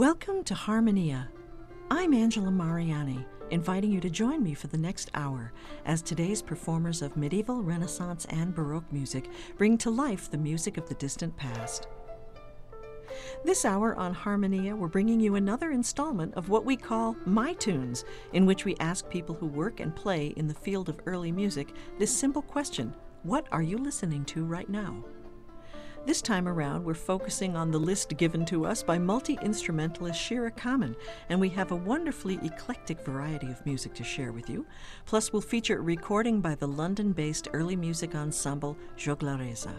Welcome to Harmonia. I'm Angela Mariani, inviting you to join me for the next hour as today's performers of medieval, Renaissance, and Baroque music bring to life the music of the distant past. This hour on Harmonia, we're bringing you another installment of what we call My Tunes, in which we ask people who work and play in the field of early music this simple question What are you listening to right now? This time around, we're focusing on the list given to us by multi instrumentalist Shira Kamen, and we have a wonderfully eclectic variety of music to share with you. Plus, we'll feature a recording by the London based early music ensemble Joglaresa.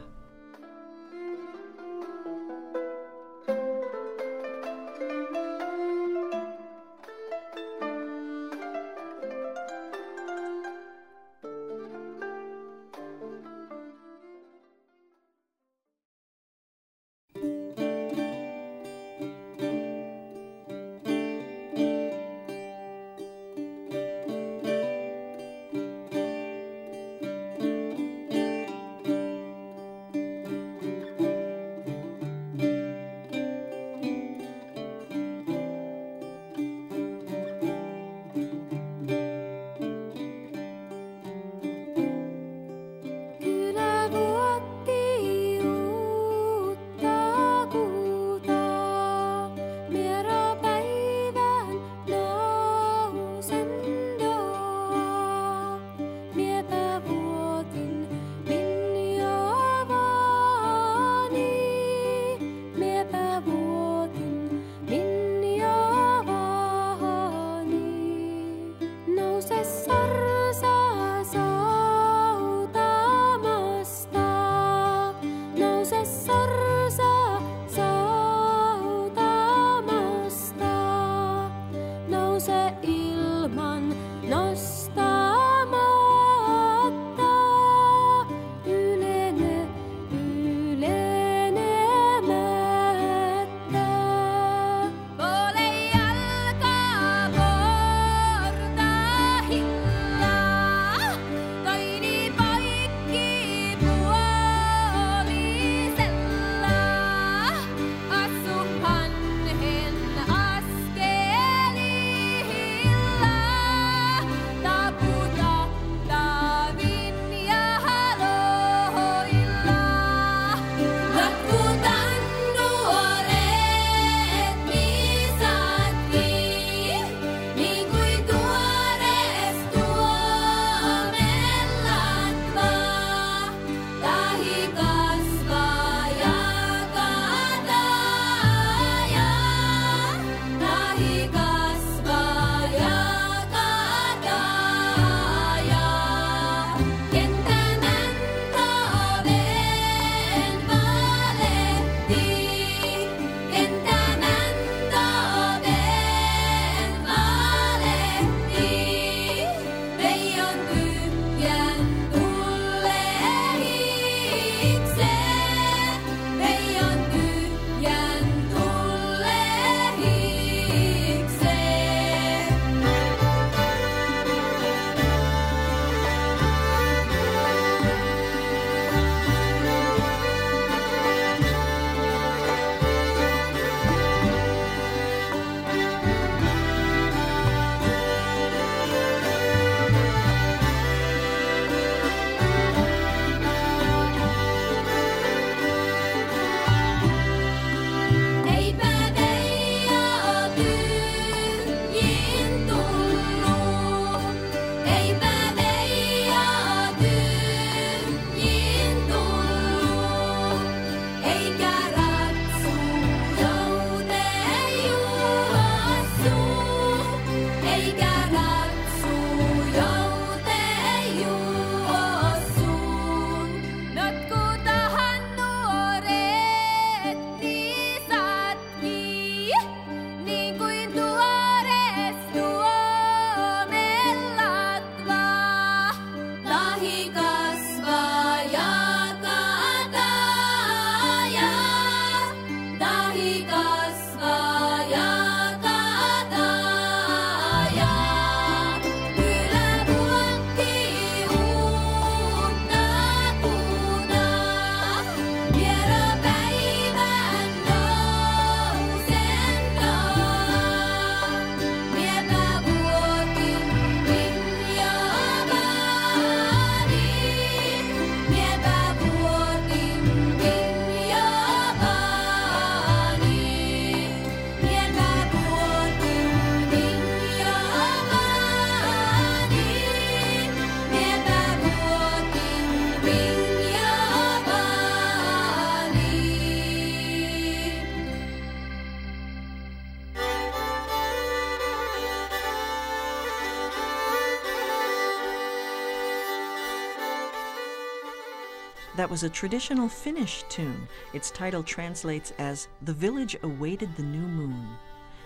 That was a traditional Finnish tune. Its title translates as The Village Awaited the New Moon.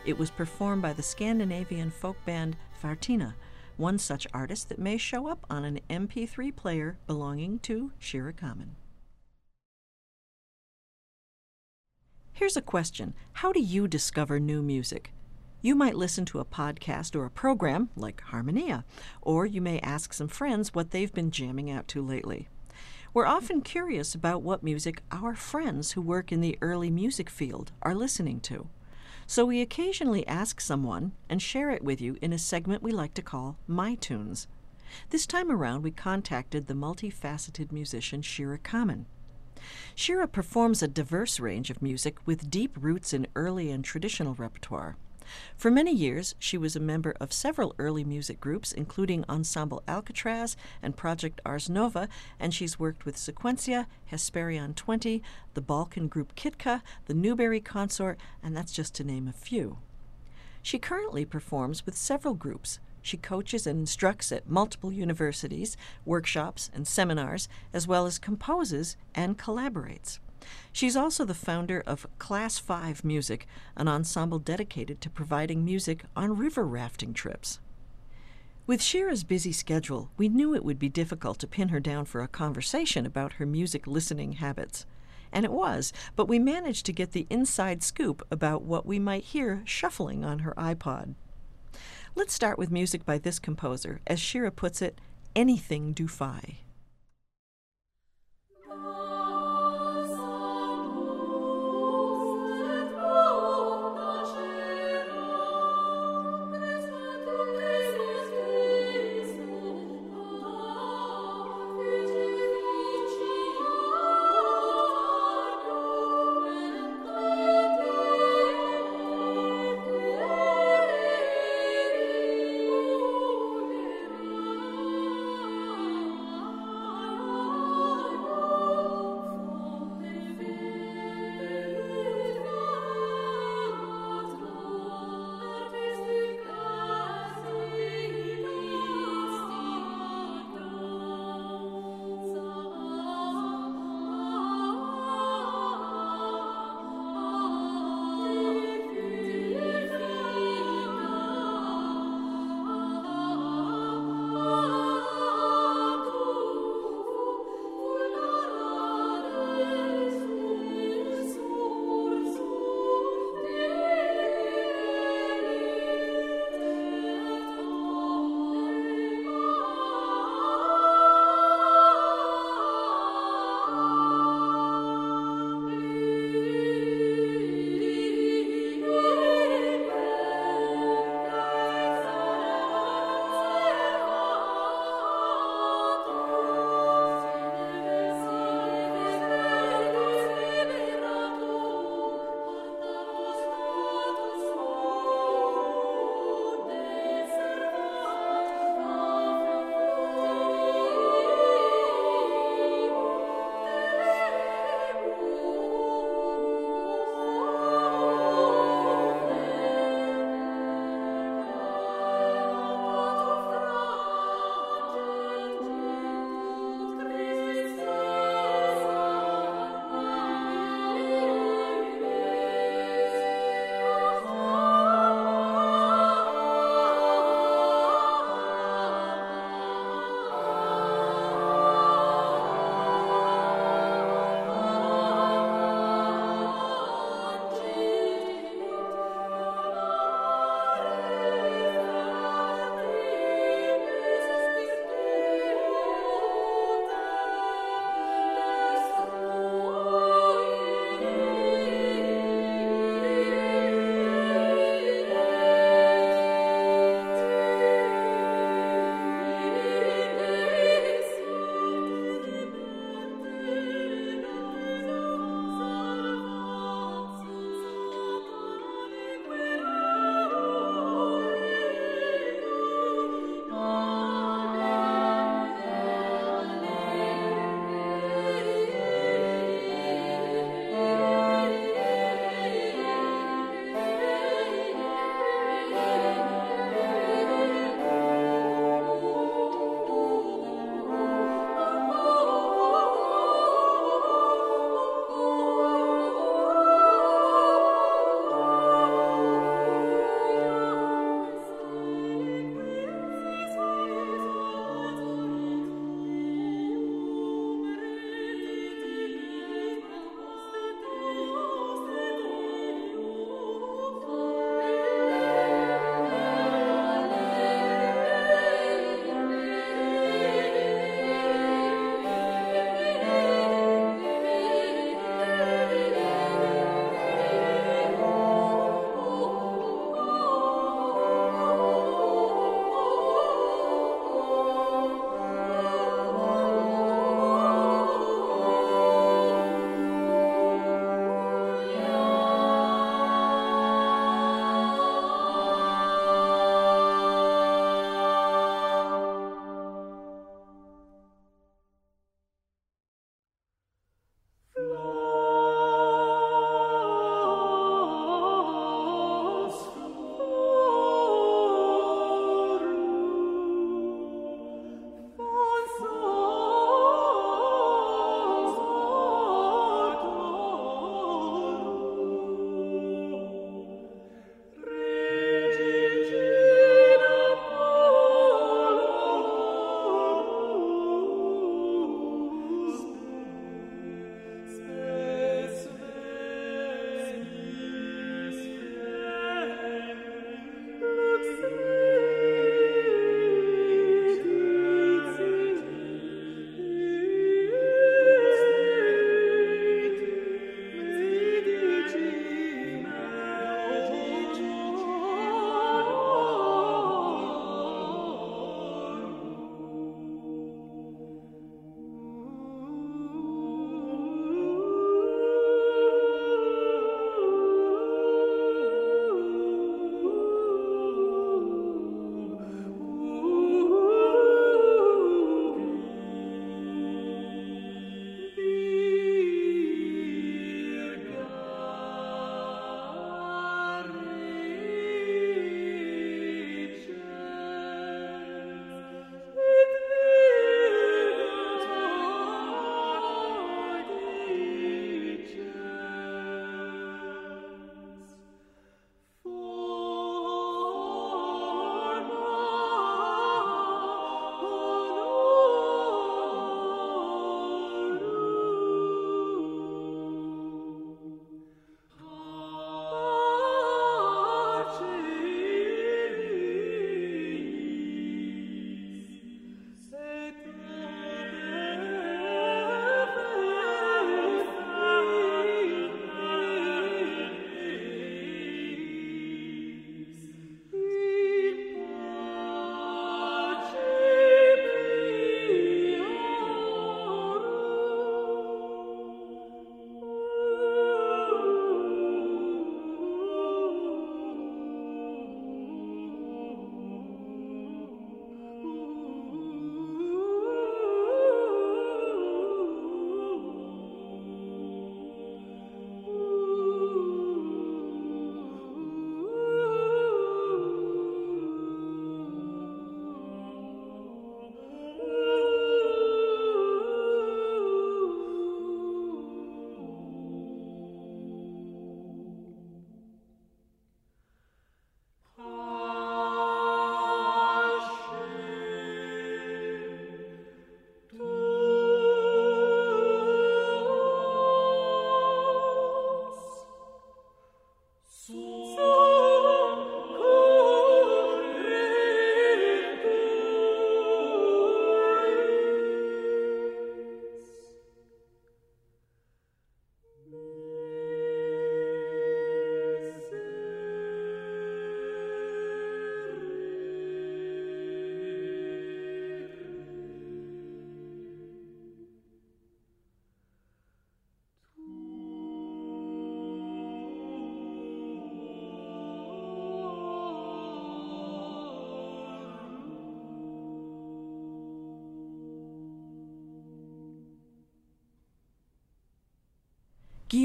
It was performed by the Scandinavian folk band Värttinä, one such artist that may show up on an MP3 player belonging to Shira Kamen. Here's a question How do you discover new music? You might listen to a podcast or a program like Harmonia, or you may ask some friends what they've been jamming out to lately. We're often curious about what music our friends who work in the early music field are listening to. So we occasionally ask someone and share it with you in a segment we like to call My Tunes. This time around, we contacted the multifaceted musician Shira Kamen. Shira performs a diverse range of music with deep roots in early and traditional repertoire. For many years, she was a member of several early music groups, including Ensemble Alcatraz and Project Ars Nova, and she's worked with Sequentia, Hesperion 20, the Balkan group Kitka, the Newberry Consort, and that's just to name a few. She currently performs with several groups. She coaches and instructs at multiple universities, workshops, and seminars, as well as composes and collaborates. She's also the founder of Class 5 Music, an ensemble dedicated to providing music on river rafting trips. With Shira's busy schedule, we knew it would be difficult to pin her down for a conversation about her music listening habits. And it was, but we managed to get the inside scoop about what we might hear shuffling on her iPod. Let's start with music by this composer. As Shira puts it, anything Dufay.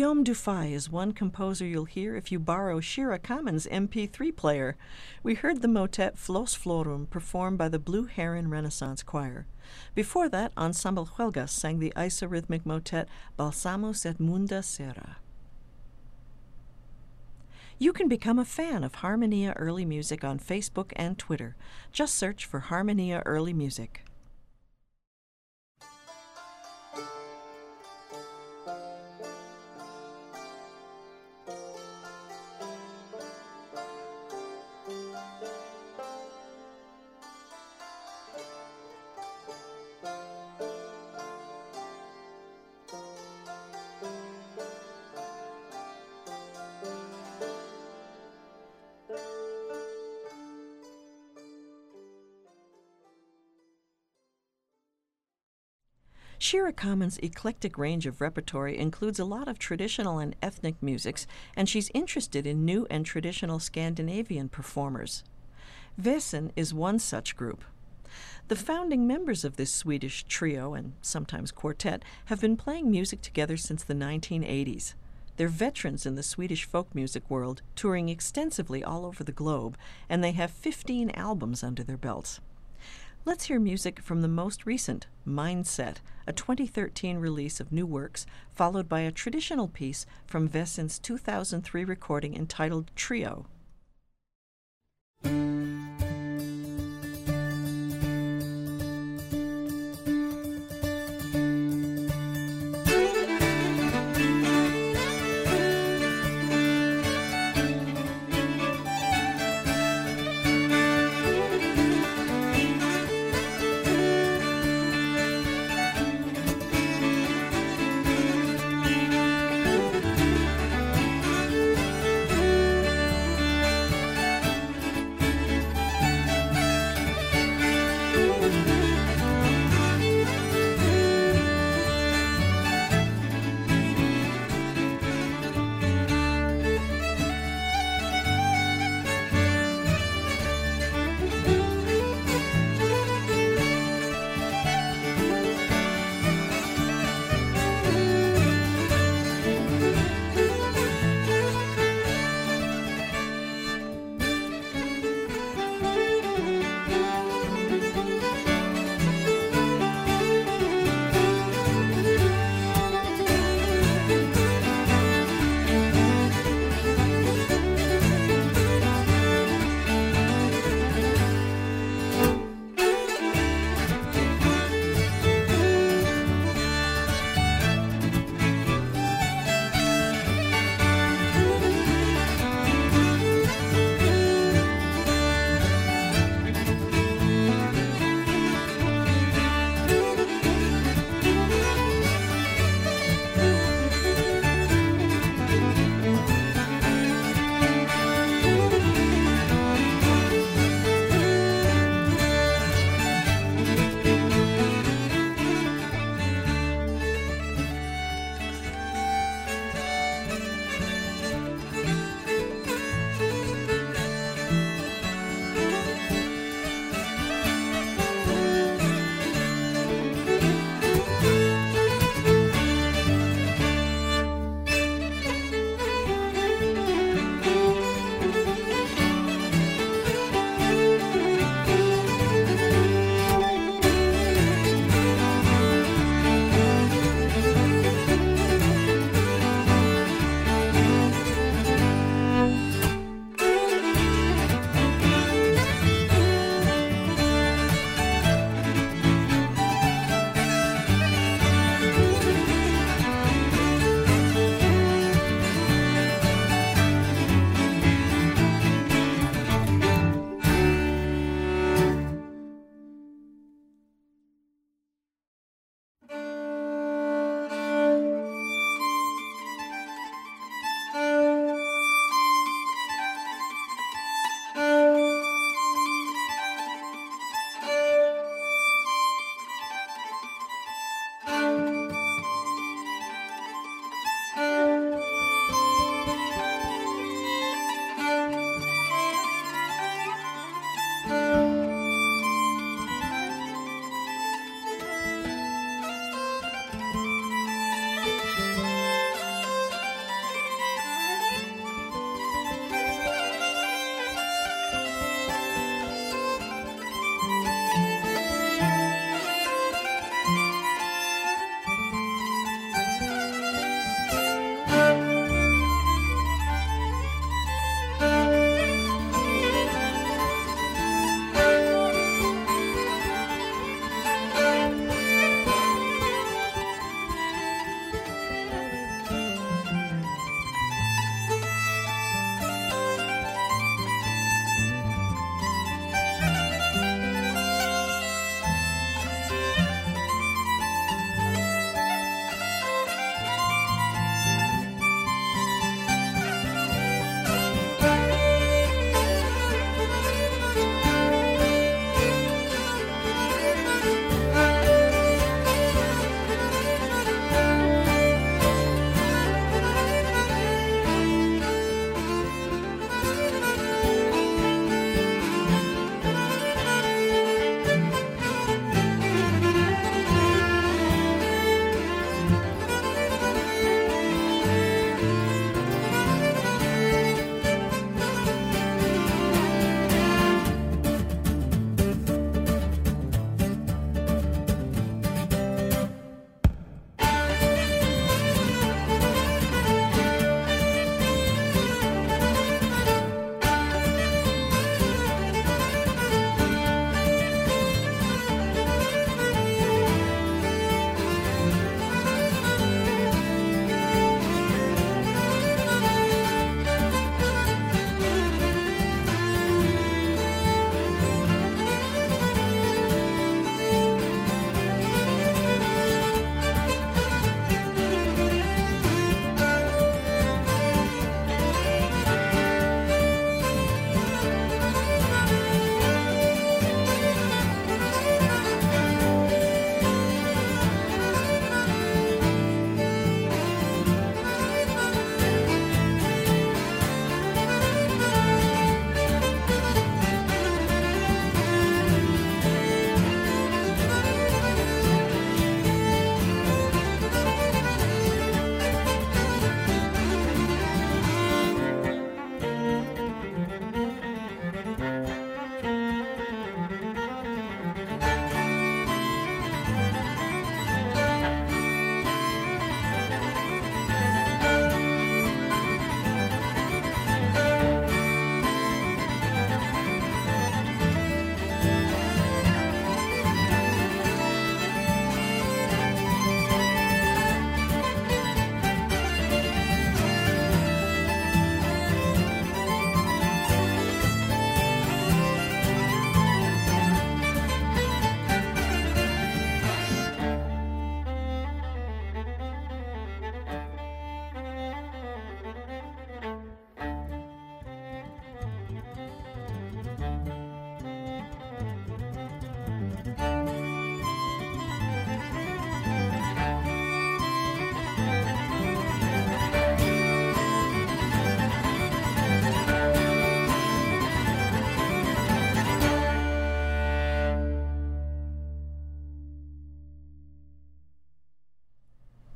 Guillaume Dufay is one composer you'll hear if you borrow Shira Kamen's MP3 player. We heard the motet Flos Florum performed by the Blue Heron Renaissance Choir. Before that, Ensemble Huelgas sang the isorhythmic motet Balsamus et Munda Cera. You can become a fan of Harmonia Early Music on Facebook and Twitter. Just search for Harmonia Early Music. Kamen's eclectic range of repertory includes a lot of traditional and ethnic musics, and she's interested in new and traditional Scandinavian performers. Väsen is one such group. The founding members of this Swedish trio and sometimes quartet have been playing music together since the 1980s. They're veterans in the Swedish folk music world, touring extensively all over the globe, and they have 15 albums under their belts. Let's hear music from the most recent, Mindset, a 2013 release of new works, followed by a traditional piece from Väsen's 2003 recording entitled Trio.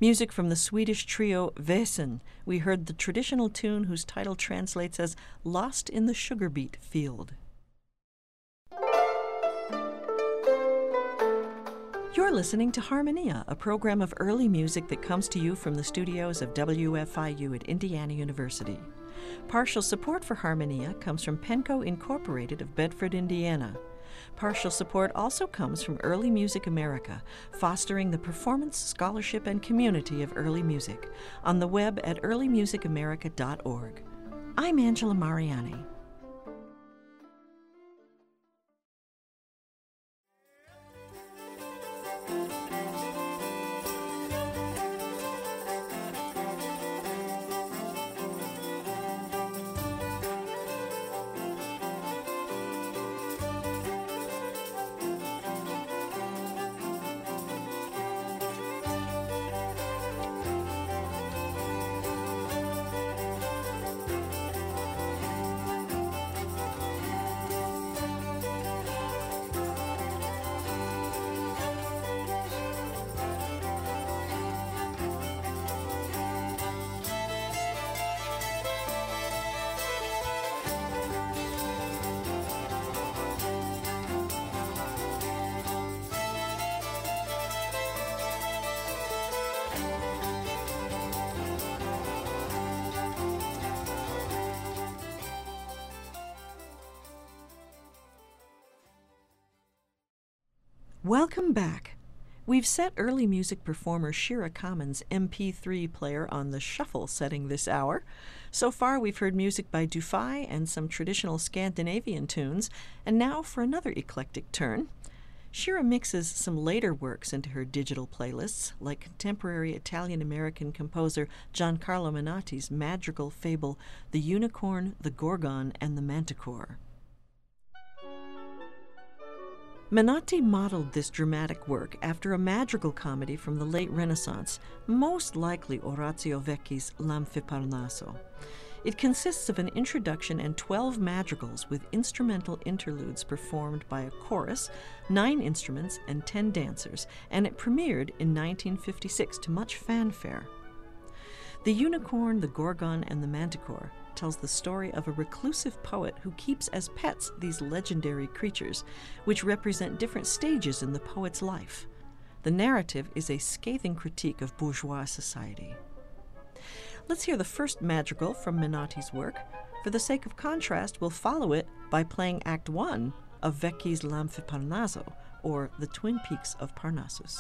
Music from the Swedish trio Väsen. We heard the traditional tune whose title translates as Lost in the Sugar Beet Field. You're listening to Harmonia, a program of early music that comes to you from the studios of WFIU at Indiana University. Partial support for Harmonia comes from Penco Incorporated of Bedford, Indiana. Partial support also comes from Early Music America, fostering the performance, scholarship, and community of early music, on the web at earlymusicamerica.org. I'm Angela Mariani. Welcome back. We've set early music performer Shira Kamen's MP3 player on the shuffle setting this hour. So far, we've heard music by Dufay and some traditional Scandinavian tunes, and now for another eclectic turn. Shira mixes some later works into her digital playlists, like contemporary Italian American composer Giancarlo Menotti's madrigal fable The Unicorn, the Gorgon, and the Manticore. Menotti modeled this dramatic work after a madrigal comedy from the late Renaissance, most likely Orazio Vecchi's L'Amfiparnaso. It consists of an introduction and 12 madrigals with instrumental interludes performed by a chorus, nine instruments, and 10 dancers, and it premiered in 1956 to much fanfare. The Unicorn, the Gorgon, and the Manticore tells the story of a reclusive poet who keeps as pets these legendary creatures, which represent different stages in the poet's life. The narrative is a scathing critique of bourgeois society. Let's hear the first madrigal from Menotti's work. For the sake of contrast, we'll follow it by playing Act One of Vecchi's L'Amfiparnaso, or The Twin Peaks of Parnassus.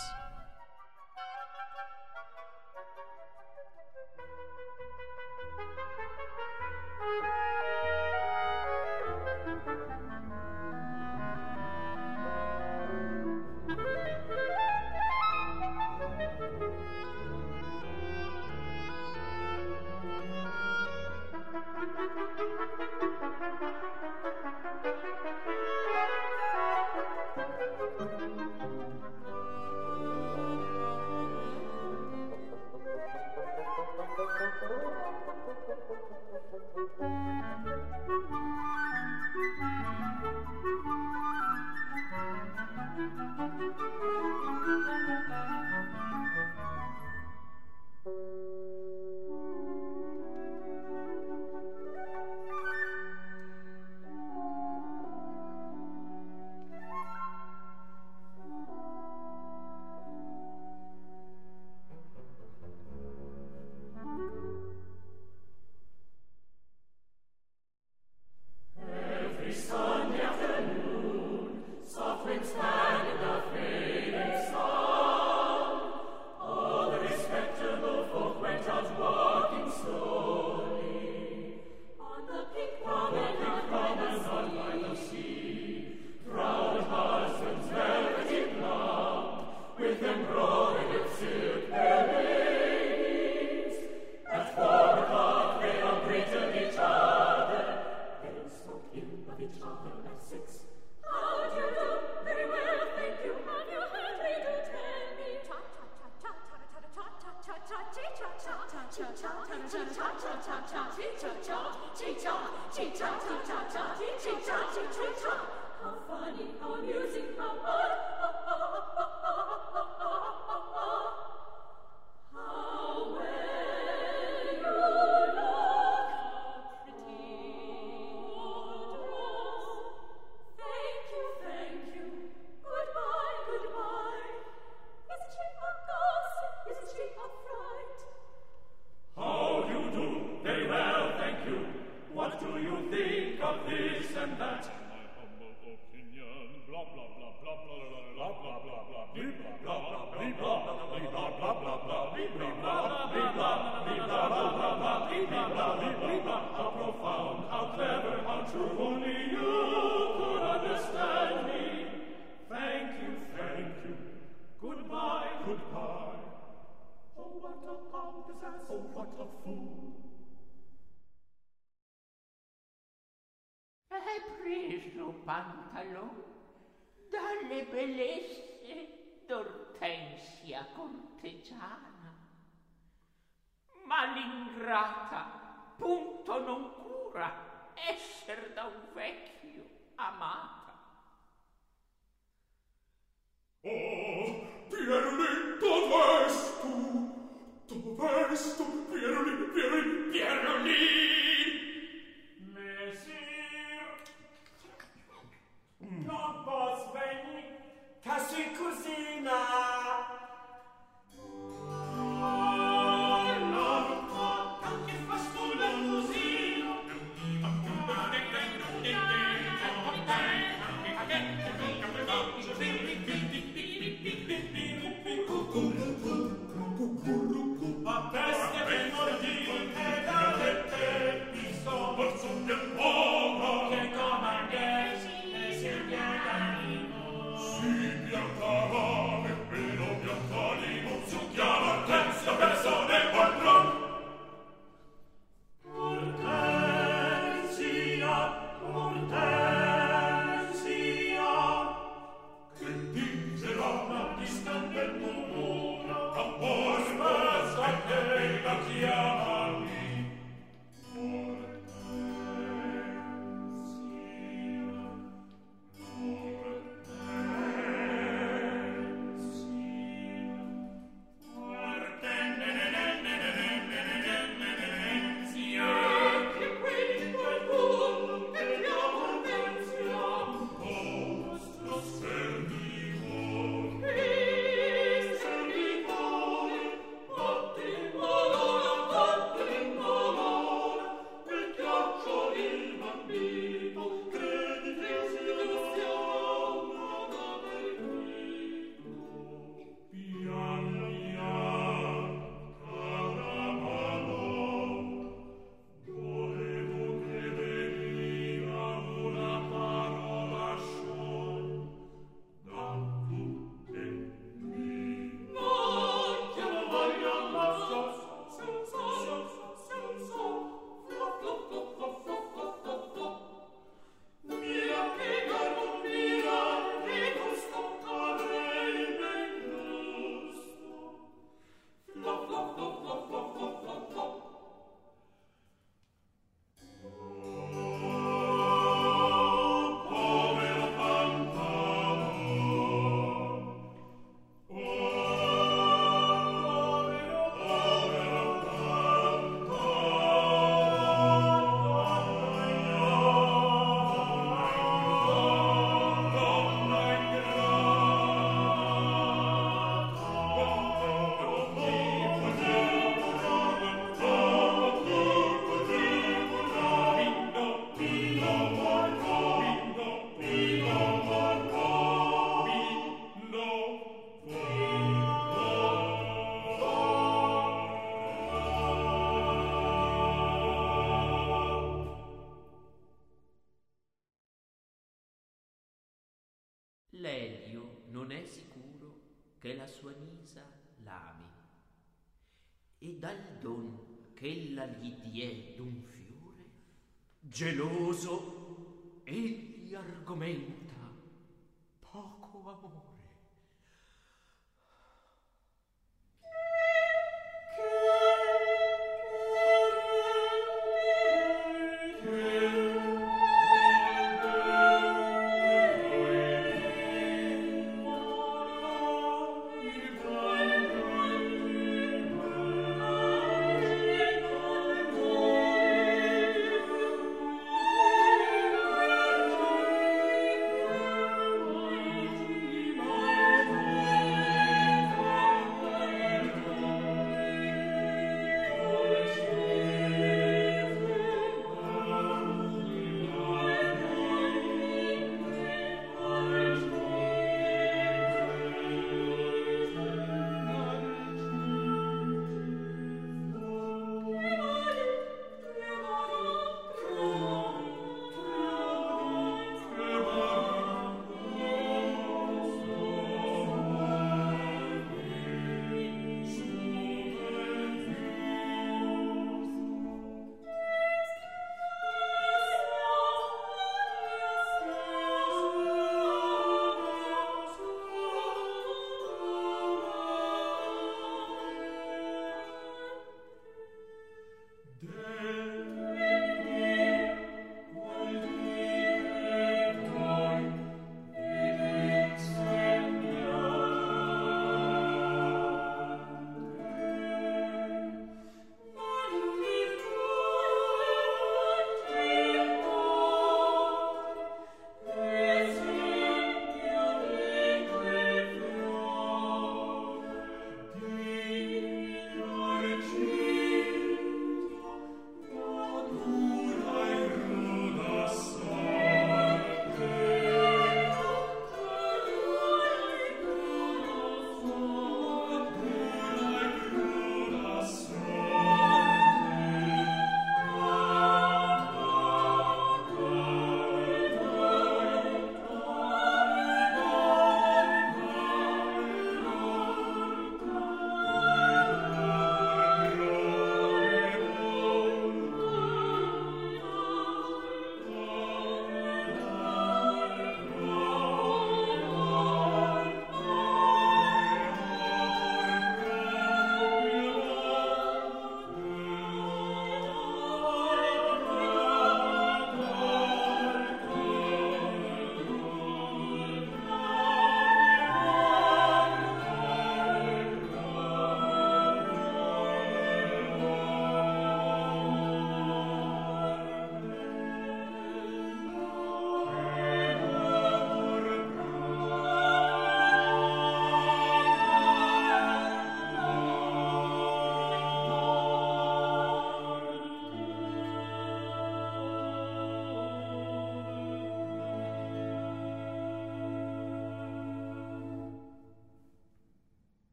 Geloso,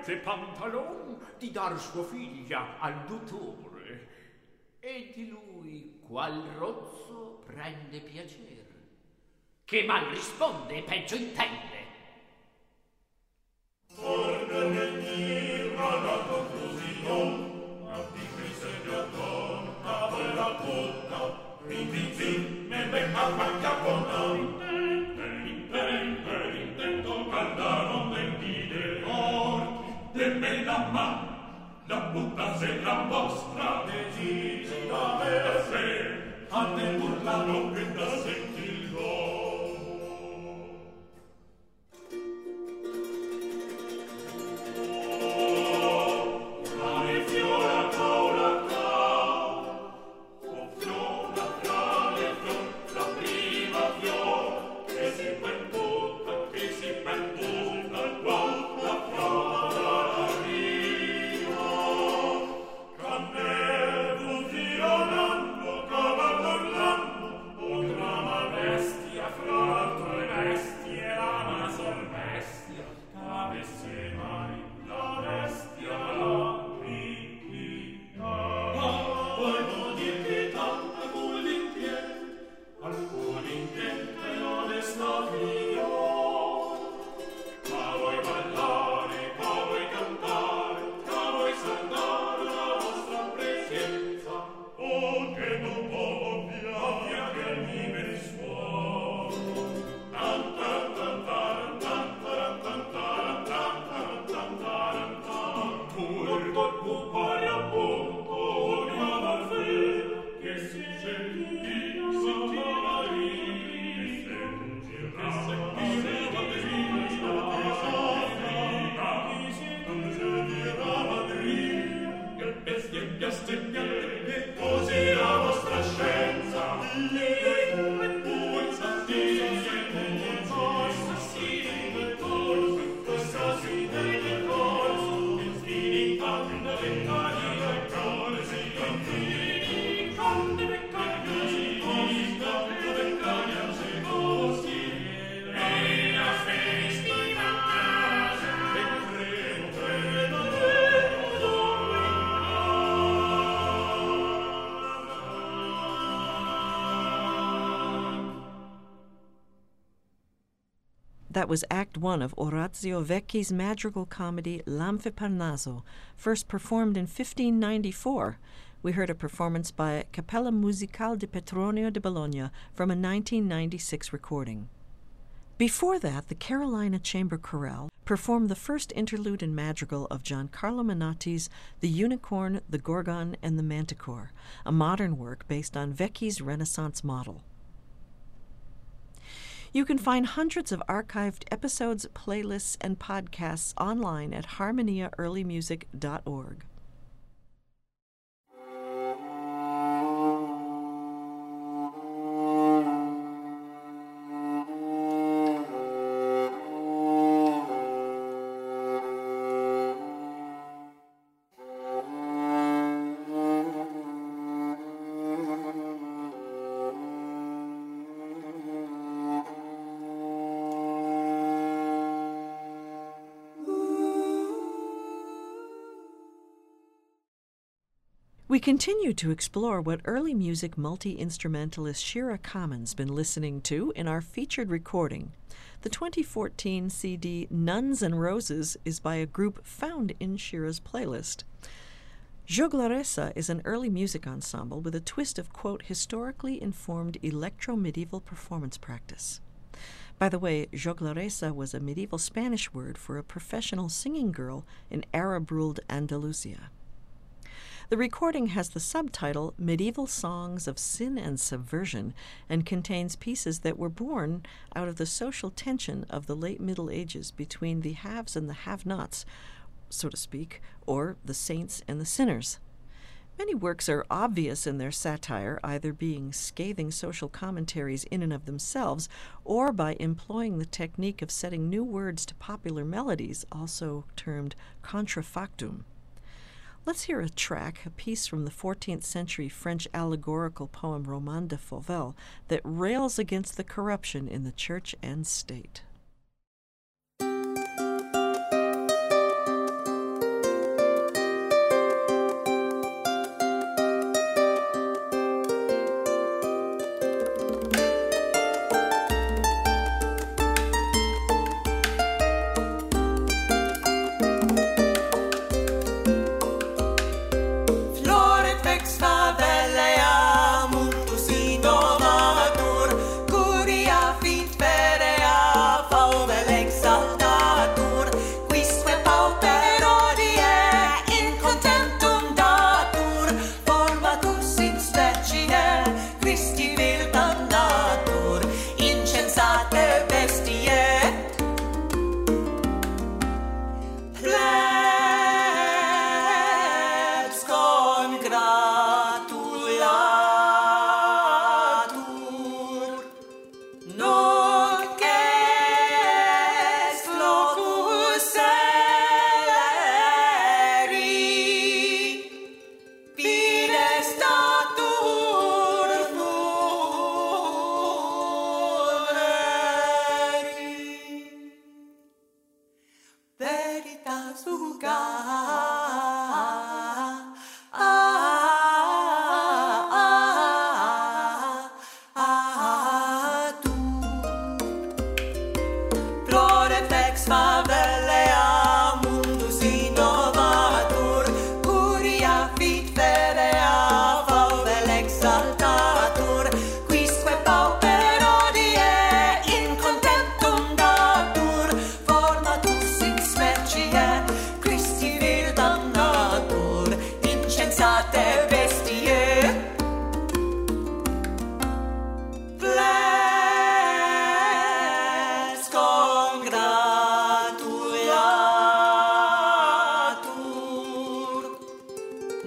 promette Pantalon di dar sua figlia al dottore. E di lui qual rozzo prende piacere. Che mal risponde e peggio intende. That was Act One of Orazio Vecchi's madrigal comedy L'Amfiparnaso, first performed in 1594. We heard a performance by Capella Musicale di Petronio di Bologna from a 1996 recording. Before that, the Carolina Chamber Chorale performed the first interlude and madrigal of Giancarlo Menotti's The Unicorn, the Gorgon, and the Manticore, a modern work based on Vecchi's Renaissance model. You can find hundreds of archived episodes, playlists, and podcasts online at harmoniaearlymusic.org. We continue to explore what early music multi instrumentalist Shira Kamen's been listening to in our featured recording. The 2014 CD Nuns and Roses is by a group found in Shira's playlist. Joglaresa is an early music ensemble with a twist of, quote, historically informed electro medieval performance practice. By the way, joglaresa was a medieval Spanish word for a professional singing girl in Arab ruled Andalusia. The recording has the subtitle Medieval Songs of Sin and Subversion and contains pieces that were born out of the social tension of the late Middle Ages between the haves and the have nots, so to speak, or the saints and the sinners. Many works are obvious in their satire, either being scathing social commentaries in and of themselves, or by employing the technique of setting new words to popular melodies, also termed contrafactum. Let's hear a track, a piece from the 14th century French allegorical poem Roman de Fauvel that rails against the corruption in the church and state.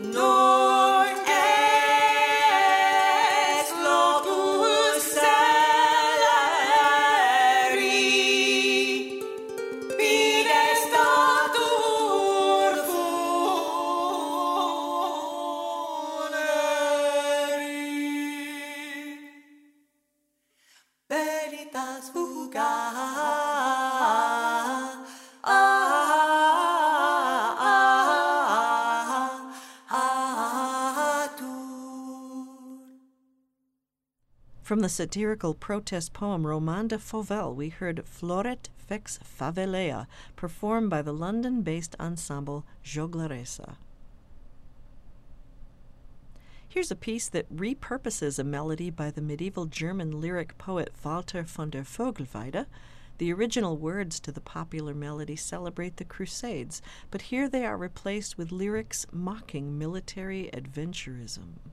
Nunc the satirical protest poem Roman de Fauvel, we heard Floret Vex Favellea, performed by the London based ensemble Joglaresa. Here's a piece that repurposes a melody by the medieval German lyric poet Walther von der Vogelweide, The original words to the popular melody celebrate the Crusades, but here they are replaced with lyrics mocking military adventurism.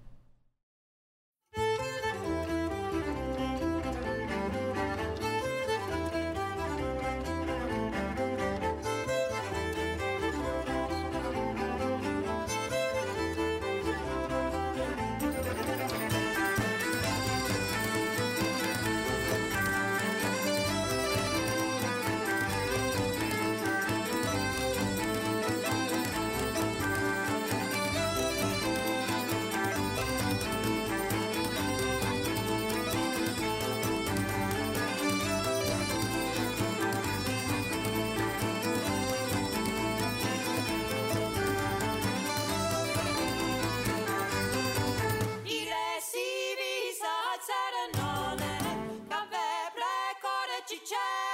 Serenone, cave precore cicerone,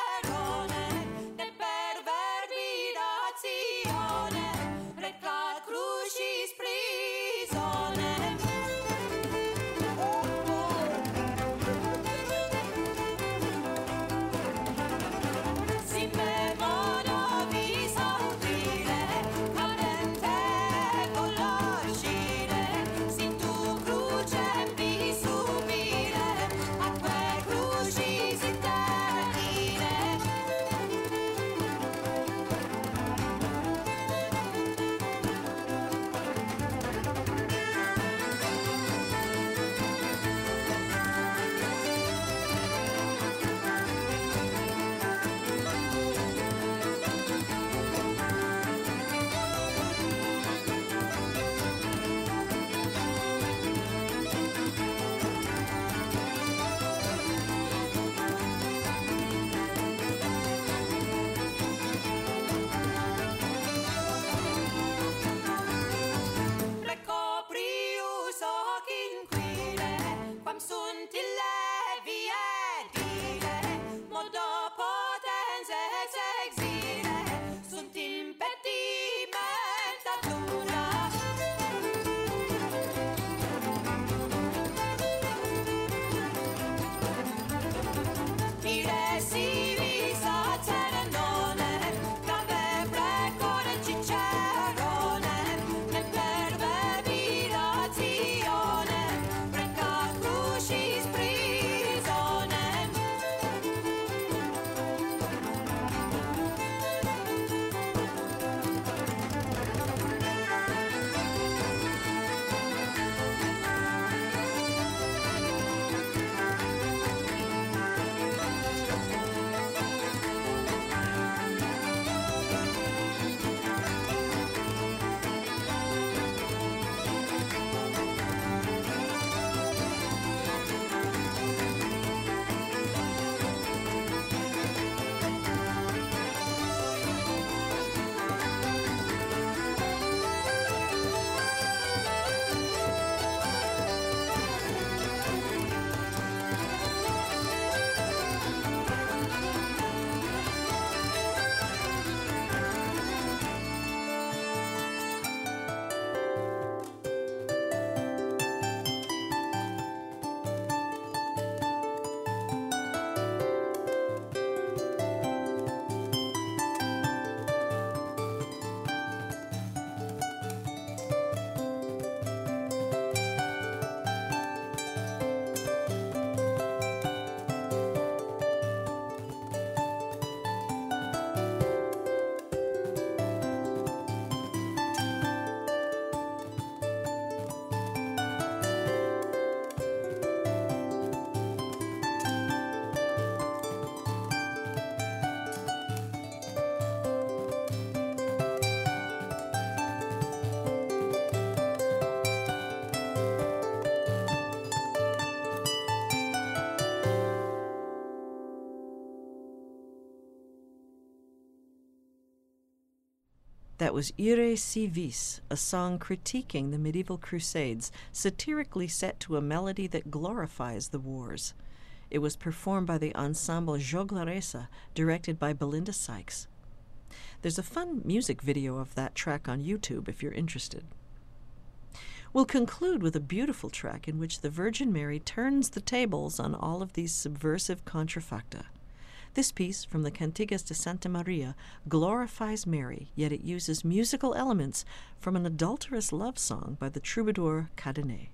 That was Ire si vis, a song critiquing the medieval crusades, satirically set to a melody that glorifies the wars. It was performed by the ensemble Joglaresa, directed by Belinda Sykes. There's a fun music video of that track on YouTube if you're interested. We'll conclude with a beautiful track in which the Virgin Mary turns the tables on all of these subversive contrafacta. This piece from the Cantigas de Santa Maria glorifies Mary, yet it uses musical elements from an adulterous love song by the troubadour Cadenet.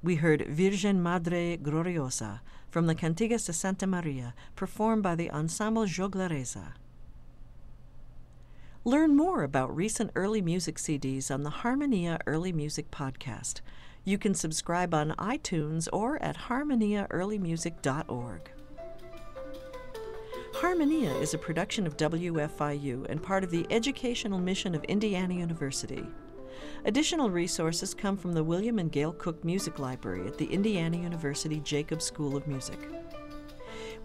We heard Virgen Madre Gloriosa from the Cantigas de Santa Maria, performed by the Ensemble Joglaresa. Learn more about recent early music CDs on the Harmonia Early Music Podcast. You can subscribe on iTunes or at harmoniaearlymusic.org. Harmonia is a production of WFIU and part of the educational mission of Indiana University. Additional resources come from the William and Gail Cook Music Library at the Indiana University Jacobs School of Music.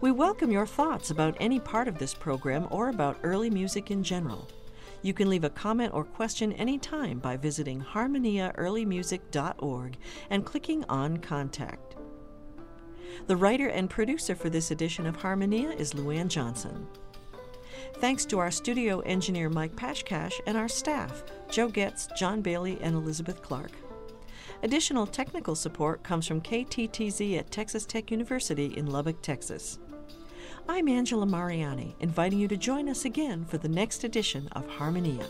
We welcome your thoughts about any part of this program or about early music in general. You can leave a comment or question anytime by visiting harmoniaearlymusic.org and clicking on Contact. The writer and producer for this edition of Harmonia is Luann Johnson. Thanks to our studio engineer Mike Pashkash and our staff, Joe Getz, John Bailey, and Elizabeth Clark. Additional technical support comes from KTTZ at Texas Tech University in Lubbock, Texas. I'm Angela Mariani, inviting you to join us again for the next edition of Harmonia.